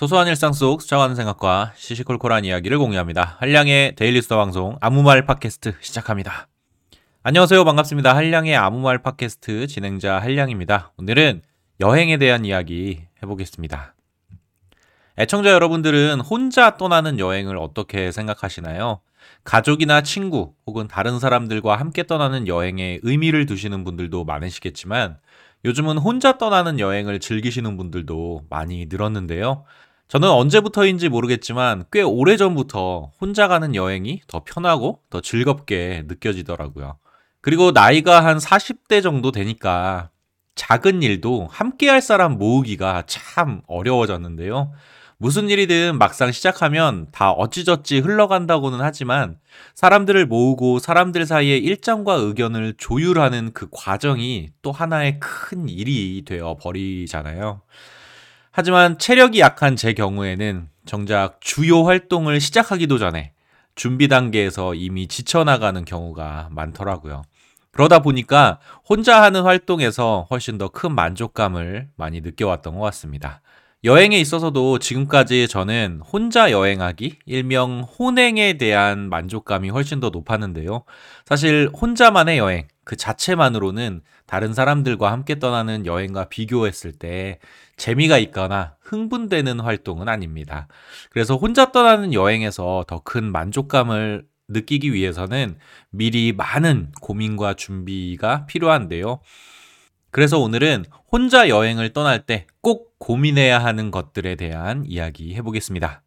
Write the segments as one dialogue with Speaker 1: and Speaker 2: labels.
Speaker 1: 소소한 일상 속 스쳐가는 생각과 시시콜콜한 이야기를 공유합니다. 한량의 데일리 수다 방송 아무 말 팟캐스트 시작합니다. 안녕하세요. 반갑습니다. 한량의 아무 말 팟캐스트 진행자 한량입니다. 오늘은 여행에 대한 이야기 해보겠습니다. 애청자 여러분들은 혼자 떠나는 여행을 어떻게 생각하시나요? 가족이나 친구 혹은 다른 사람들과 함께 떠나는 여행에 의미를 두시는 분들도 많으시겠지만 요즘은 혼자 떠나는 여행을 즐기시는 분들도 많이 늘었는데요. 저는 언제부터인지 모르겠지만 꽤 오래 전부터 혼자 가는 여행이 더 편하고 더 즐겁게 느껴지더라고요. 그리고 나이가 한 40대 정도 되니까 작은 일도 함께 할 사람 모으기가 참 어려워졌는데요. 무슨 일이든 막상 시작하면 다 어찌저찌 흘러간다고는 하지만 사람들을 모으고 사람들 사이에 일정과 의견을 조율하는 그 과정이 또 하나의 큰 일이 되어 버리잖아요. 하지만 체력이 약한 제 경우에는 정작 주요 활동을 시작하기도 전에 준비 단계에서 이미 지쳐나가는 경우가 많더라고요. 그러다 보니까 혼자 하는 활동에서 훨씬 더 큰 만족감을 많이 느껴왔던 것 같습니다. 여행에 있어서도 지금까지 저는 혼자 여행하기, 일명 혼행에 대한 만족감이 훨씬 더 높았는데요. 사실 혼자만의 여행, 그 자체만으로는 다른 사람들과 함께 떠나는 여행과 비교했을 때 재미가 있거나 흥분되는 활동은 아닙니다. 그래서 혼자 떠나는 여행에서 더 큰 만족감을 느끼기 위해서는 미리 많은 고민과 준비가 필요한데요. 그래서 오늘은 혼자 여행을 떠날 때 꼭 고민해야 하는 것들에 대한 이야기 해보겠습니다.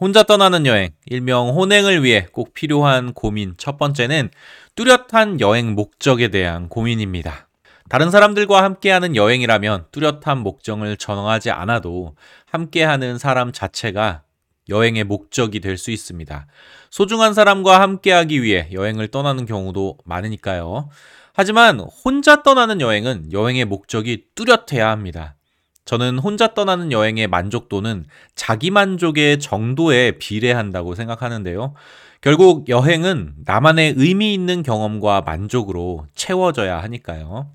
Speaker 1: 혼자 떠나는 여행, 일명 혼행을 위해 꼭 필요한 고민 첫 번째는 뚜렷한 여행 목적에 대한 고민입니다. 다른 사람들과 함께하는 여행이라면 뚜렷한 목적을 정하지 않아도 함께하는 사람 자체가 여행의 목적이 될 수 있습니다. 소중한 사람과 함께하기 위해 여행을 떠나는 경우도 많으니까요. 하지만 혼자 떠나는 여행은 여행의 목적이 뚜렷해야 합니다. 저는 혼자 떠나는 여행의 만족도는 자기 만족의 정도에 비례한다고 생각하는데요. 결국 여행은 나만의 의미 있는 경험과 만족으로 채워져야 하니까요.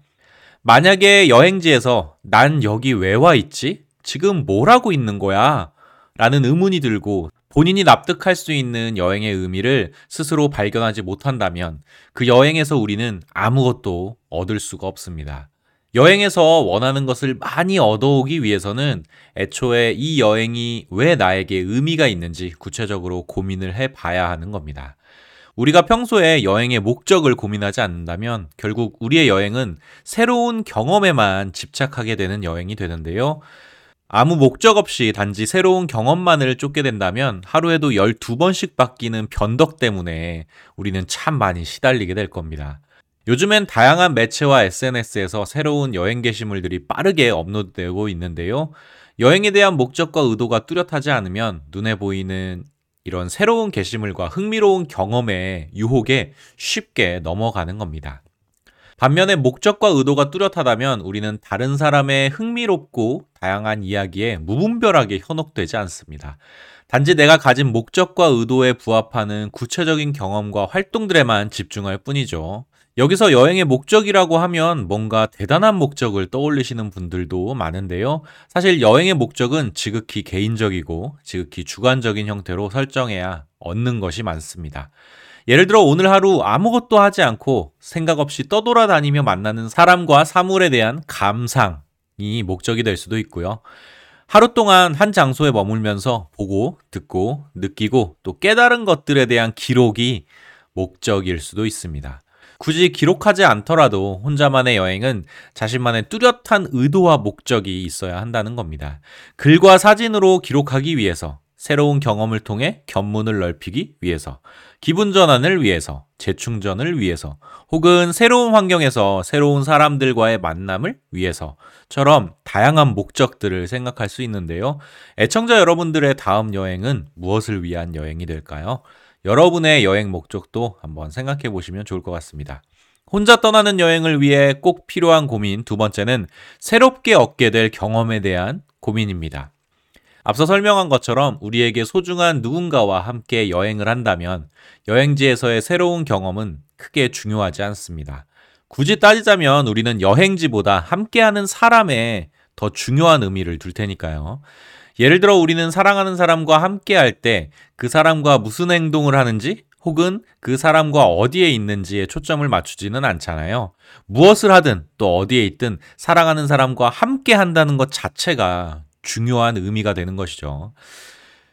Speaker 1: 만약에 여행지에서 난 여기 왜 와 있지? 지금 뭘 하고 있는 거야? 라는 의문이 들고 본인이 납득할 수 있는 여행의 의미를 스스로 발견하지 못한다면 그 여행에서 우리는 아무것도 얻을 수가 없습니다. 여행에서 원하는 것을 많이 얻어오기 위해서는 애초에 이 여행이 왜 나에게 의미가 있는지 구체적으로 고민을 해 봐야 하는 겁니다. 우리가 평소에 여행의 목적을 고민하지 않는다면 결국 우리의 여행은 새로운 경험에만 집착하게 되는 여행이 되는데요. 아무 목적 없이 단지 새로운 경험만을 쫓게 된다면 하루에도 12번씩 바뀌는 변덕 때문에 우리는 참 많이 시달리게 될 겁니다. 요즘엔 다양한 매체와 SNS에서 새로운 여행 게시물들이 빠르게 업로드되고 있는데요. 여행에 대한 목적과 의도가 뚜렷하지 않으면 눈에 보이는 이런 새로운 게시물과 흥미로운 경험의 유혹에 쉽게 넘어가는 겁니다. 반면에 목적과 의도가 뚜렷하다면 우리는 다른 사람의 흥미롭고 다양한 이야기에 무분별하게 현혹되지 않습니다. 단지 내가 가진 목적과 의도에 부합하는 구체적인 경험과 활동들에만 집중할 뿐이죠. 여기서 여행의 목적이라고 하면 뭔가 대단한 목적을 떠올리시는 분들도 많은데요. 사실 여행의 목적은 지극히 개인적이고 지극히 주관적인 형태로 설정해야 얻는 것이 많습니다. 예를 들어 오늘 하루 아무것도 하지 않고 생각 없이 떠돌아다니며 만나는 사람과 사물에 대한 감상이 목적이 될 수도 있고요. 하루 동안 한 장소에 머물면서 보고, 듣고, 느끼고 또 깨달은 것들에 대한 기록이 목적일 수도 있습니다. 굳이 기록하지 않더라도 혼자만의 여행은 자신만의 뚜렷한 의도와 목적이 있어야 한다는 겁니다. 글과 사진으로 기록하기 위해서 새로운 경험을 통해 견문을 넓히기 위해서, 기분 전환을 위해서, 재충전을 위해서, 혹은 새로운 환경에서 새로운 사람들과의 만남을 위해서처럼 다양한 목적들을 생각할 수 있는데요. 애청자 여러분들의 다음 여행은 무엇을 위한 여행이 될까요? 여러분의 여행 목적도 한번 생각해 보시면 좋을 것 같습니다. 혼자 떠나는 여행을 위해 꼭 필요한 고민 두 번째는 새롭게 얻게 될 경험에 대한 고민입니다. 앞서 설명한 것처럼 우리에게 소중한 누군가와 함께 여행을 한다면 여행지에서의 새로운 경험은 크게 중요하지 않습니다. 굳이 따지자면 우리는 여행지보다 함께하는 사람에 더 중요한 의미를 둘 테니까요. 예를 들어 우리는 사랑하는 사람과 함께 할 때 그 사람과 무슨 행동을 하는지 혹은 그 사람과 어디에 있는지에 초점을 맞추지는 않잖아요. 무엇을 하든 또 어디에 있든 사랑하는 사람과 함께 한다는 것 자체가 중요한 의미가 되는 것이죠.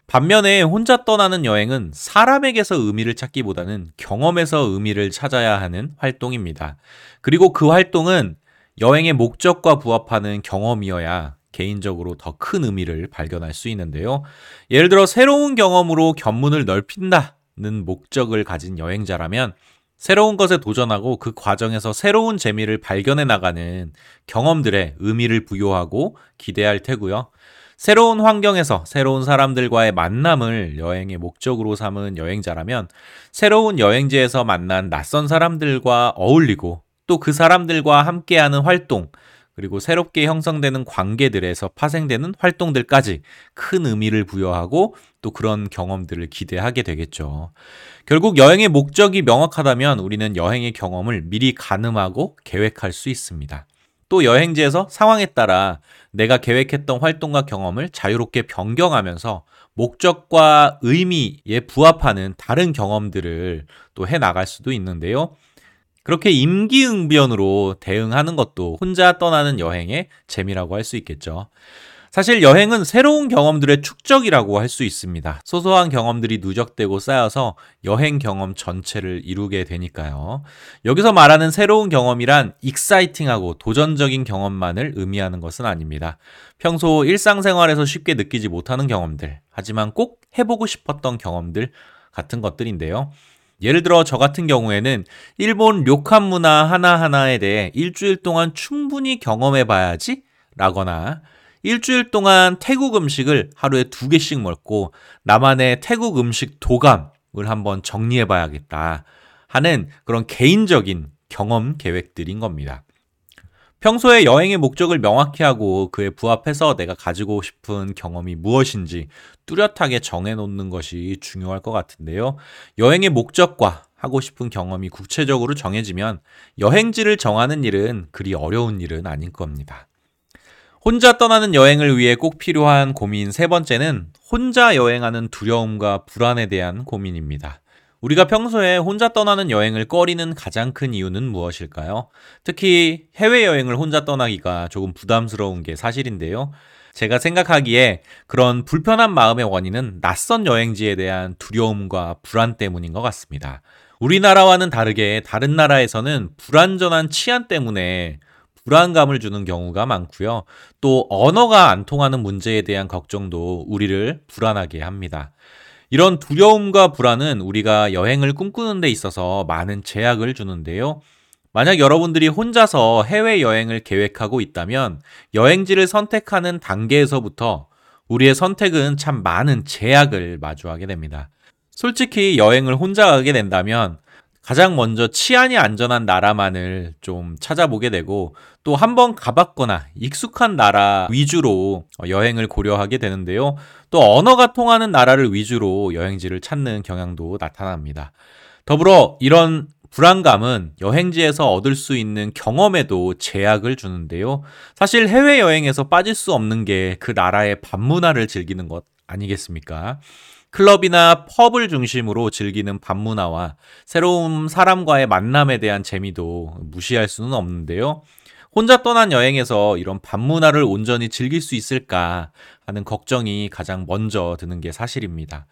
Speaker 1: 반면에 혼자 떠나는 여행은 사람에게서 의미를 찾기보다는 경험에서 의미를 찾아야 하는 활동입니다. 그리고 그 활동은 여행의 목적과 부합하는 경험이어야 개인적으로 더 큰 의미를 발견할 수 있는데요. 예를 들어 새로운 경험으로 견문을 넓힌다는 목적을 가진 여행자라면 새로운 것에 도전하고 그 과정에서 새로운 재미를 발견해 나가는 경험들에 의미를 부여하고 기대할 테고요. 새로운 환경에서 새로운 사람들과의 만남을 여행의 목적으로 삼은 여행자라면 새로운 여행지에서 만난 낯선 사람들과 어울리고 또 그 사람들과 함께하는 활동, 그리고 새롭게 형성되는 관계들에서 파생되는 활동들까지 큰 의미를 부여하고 또 그런 경험들을 기대하게 되겠죠. 결국 여행의 목적이 명확하다면 우리는 여행의 경험을 미리 가늠하고 계획할 수 있습니다. 또 여행지에서 상황에 따라 내가 계획했던 활동과 경험을 자유롭게 변경하면서 목적과 의미에 부합하는 다른 경험들을 또 해 나갈 수도 있는데요. 그렇게 임기응변으로 대응하는 것도 혼자 떠나는 여행의 재미라고 할 수 있겠죠. 사실 여행은 새로운 경험들의 축적이라고 할 수 있습니다. 소소한 경험들이 누적되고 쌓여서 여행 경험 전체를 이루게 되니까요. 여기서 말하는 새로운 경험이란 익사이팅하고 도전적인 경험만을 의미하는 것은 아닙니다. 평소 일상생활에서 쉽게 느끼지 못하는 경험들, 하지만 꼭 해보고 싶었던 경험들 같은 것들인데요. 예를 들어 저 같은 경우에는 일본 료칸 문화 하나하나에 대해 일주일 동안 충분히 경험해 봐야지 라거나 일주일 동안 태국 음식을 하루에 두 개씩 먹고 나만의 태국 음식 도감을 한번 정리해 봐야겠다 하는 그런 개인적인 경험 계획들인 겁니다. 평소에 여행의 목적을 명확히 하고 그에 부합해서 내가 가지고 싶은 경험이 무엇인지 뚜렷하게 정해놓는 것이 중요할 것 같은데요. 여행의 목적과 하고 싶은 경험이 구체적으로 정해지면 여행지를 정하는 일은 그리 어려운 일은 아닐 겁니다. 혼자 떠나는 여행을 위해 꼭 필요한 고민 세 번째는 혼자 여행하는 두려움과 불안에 대한 고민입니다. 우리가 평소에 혼자 떠나는 여행을 꺼리는 가장 큰 이유는 무엇일까요? 특히 해외여행을 혼자 떠나기가 조금 부담스러운 게 사실인데요. 제가 생각하기에 그런 불편한 마음의 원인은 낯선 여행지에 대한 두려움과 불안 때문인 것 같습니다. 우리나라와는 다르게 다른 나라에서는 불안전한 치안 때문에 불안감을 주는 경우가 많고요. 또 언어가 안 통하는 문제에 대한 걱정도 우리를 불안하게 합니다. 이런 두려움과 불안은 우리가 여행을 꿈꾸는 데 있어서 많은 제약을 주는데요. 만약 여러분들이 혼자서 해외여행을 계획하고 있다면 여행지를 선택하는 단계에서부터 우리의 선택은 참 많은 제약을 마주하게 됩니다. 솔직히 여행을 혼자 가게 된다면 가장 먼저 치안이 안전한 나라만을 좀 찾아보게 되고 또 한번 가봤거나 익숙한 나라 위주로 여행을 고려하게 되는데요. 또 언어가 통하는 나라를 위주로 여행지를 찾는 경향도 나타납니다. 더불어 이런 불안감은 여행지에서 얻을 수 있는 경험에도 제약을 주는데요. 사실 해외여행에서 빠질 수 없는 게 그 나라의 밤문화를 즐기는 것 아니겠습니까? 클럽이나 펍을 중심으로 즐기는 밤문화와 새로운 사람과의 만남에 대한 재미도 무시할 수는 없는데요. 혼자 떠난 여행에서 이런 밤문화를 온전히 즐길 수 있을까 하는 걱정이 가장 먼저 드는 게 사실입니다.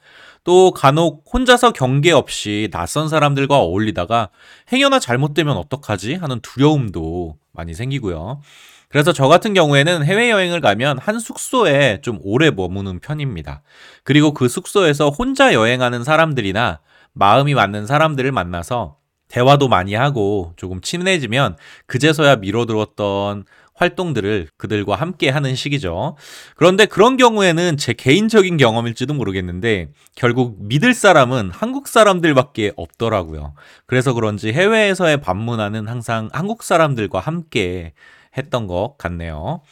Speaker 1: 또 간혹 혼자서 경계 없이 낯선 사람들과 어울리다가 행여나 잘못되면 어떡하지 하는 두려움도 많이 생기고요. 그래서 저 같은 경우에는 해외여행을 가면 한 숙소에 좀 오래 머무는 편입니다. 그리고 그 숙소에서 혼자 여행하는 사람들이나 마음이 맞는 사람들을 만나서 대화도 많이 하고 조금 친해지면 그제서야 미뤄두었던 활동들을 그들과 함께 하는 시기죠. 그런데 그런 경우에는 제 개인적인 경험일지도 모르겠는데 결국 믿을 사람은 한국 사람들밖에 없더라고요. 그래서 그런지 해외에서의 방문하는 항상 한국 사람들과 함께 했던 것 같네요.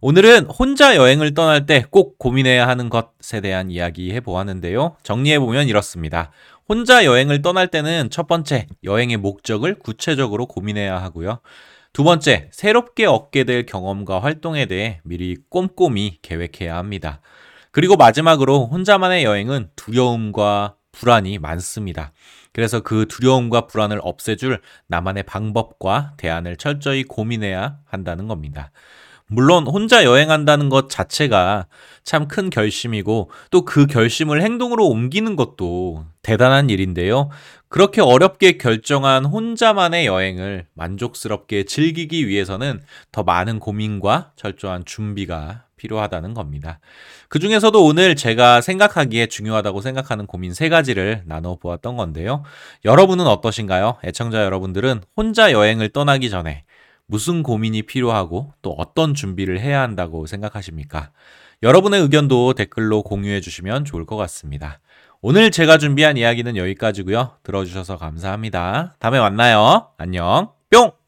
Speaker 1: 오늘은 혼자 여행을 떠날 때 꼭 고민해야 하는 것에 대한 이야기 해보았는데요. 정리해보면 이렇습니다. 혼자 여행을 떠날 때는 첫 번째, 여행의 목적을 구체적으로 고민해야 하고요. 두 번째, 새롭게 얻게 될 경험과 활동에 대해 미리 꼼꼼히 계획해야 합니다. 그리고 마지막으로 혼자만의 여행은 두려움과 불안이 많습니다. 그래서 그 두려움과 불안을 없애줄 나만의 방법과 대안을 철저히 고민해야 한다는 겁니다. 물론 혼자 여행한다는 것 자체가 참 큰 결심이고 또 그 결심을 행동으로 옮기는 것도 대단한 일인데요. 그렇게 어렵게 결정한 혼자만의 여행을 만족스럽게 즐기기 위해서는 더 많은 고민과 철저한 준비가 필요하다는 겁니다. 그 중에서도 오늘 제가 생각하기에 중요하다고 생각하는 고민 세 가지를 나눠 보았던 건데요. 여러분은 어떠신가요? 애청자 여러분들은 혼자 여행을 떠나기 전에 무슨 고민이 필요하고 또 어떤 준비를 해야 한다고 생각하십니까? 여러분의 의견도 댓글로 공유해 주시면 좋을 것 같습니다. 오늘 제가 준비한 이야기는 여기까지고요. 들어주셔서 감사합니다. 다음에 만나요. 안녕. 뿅!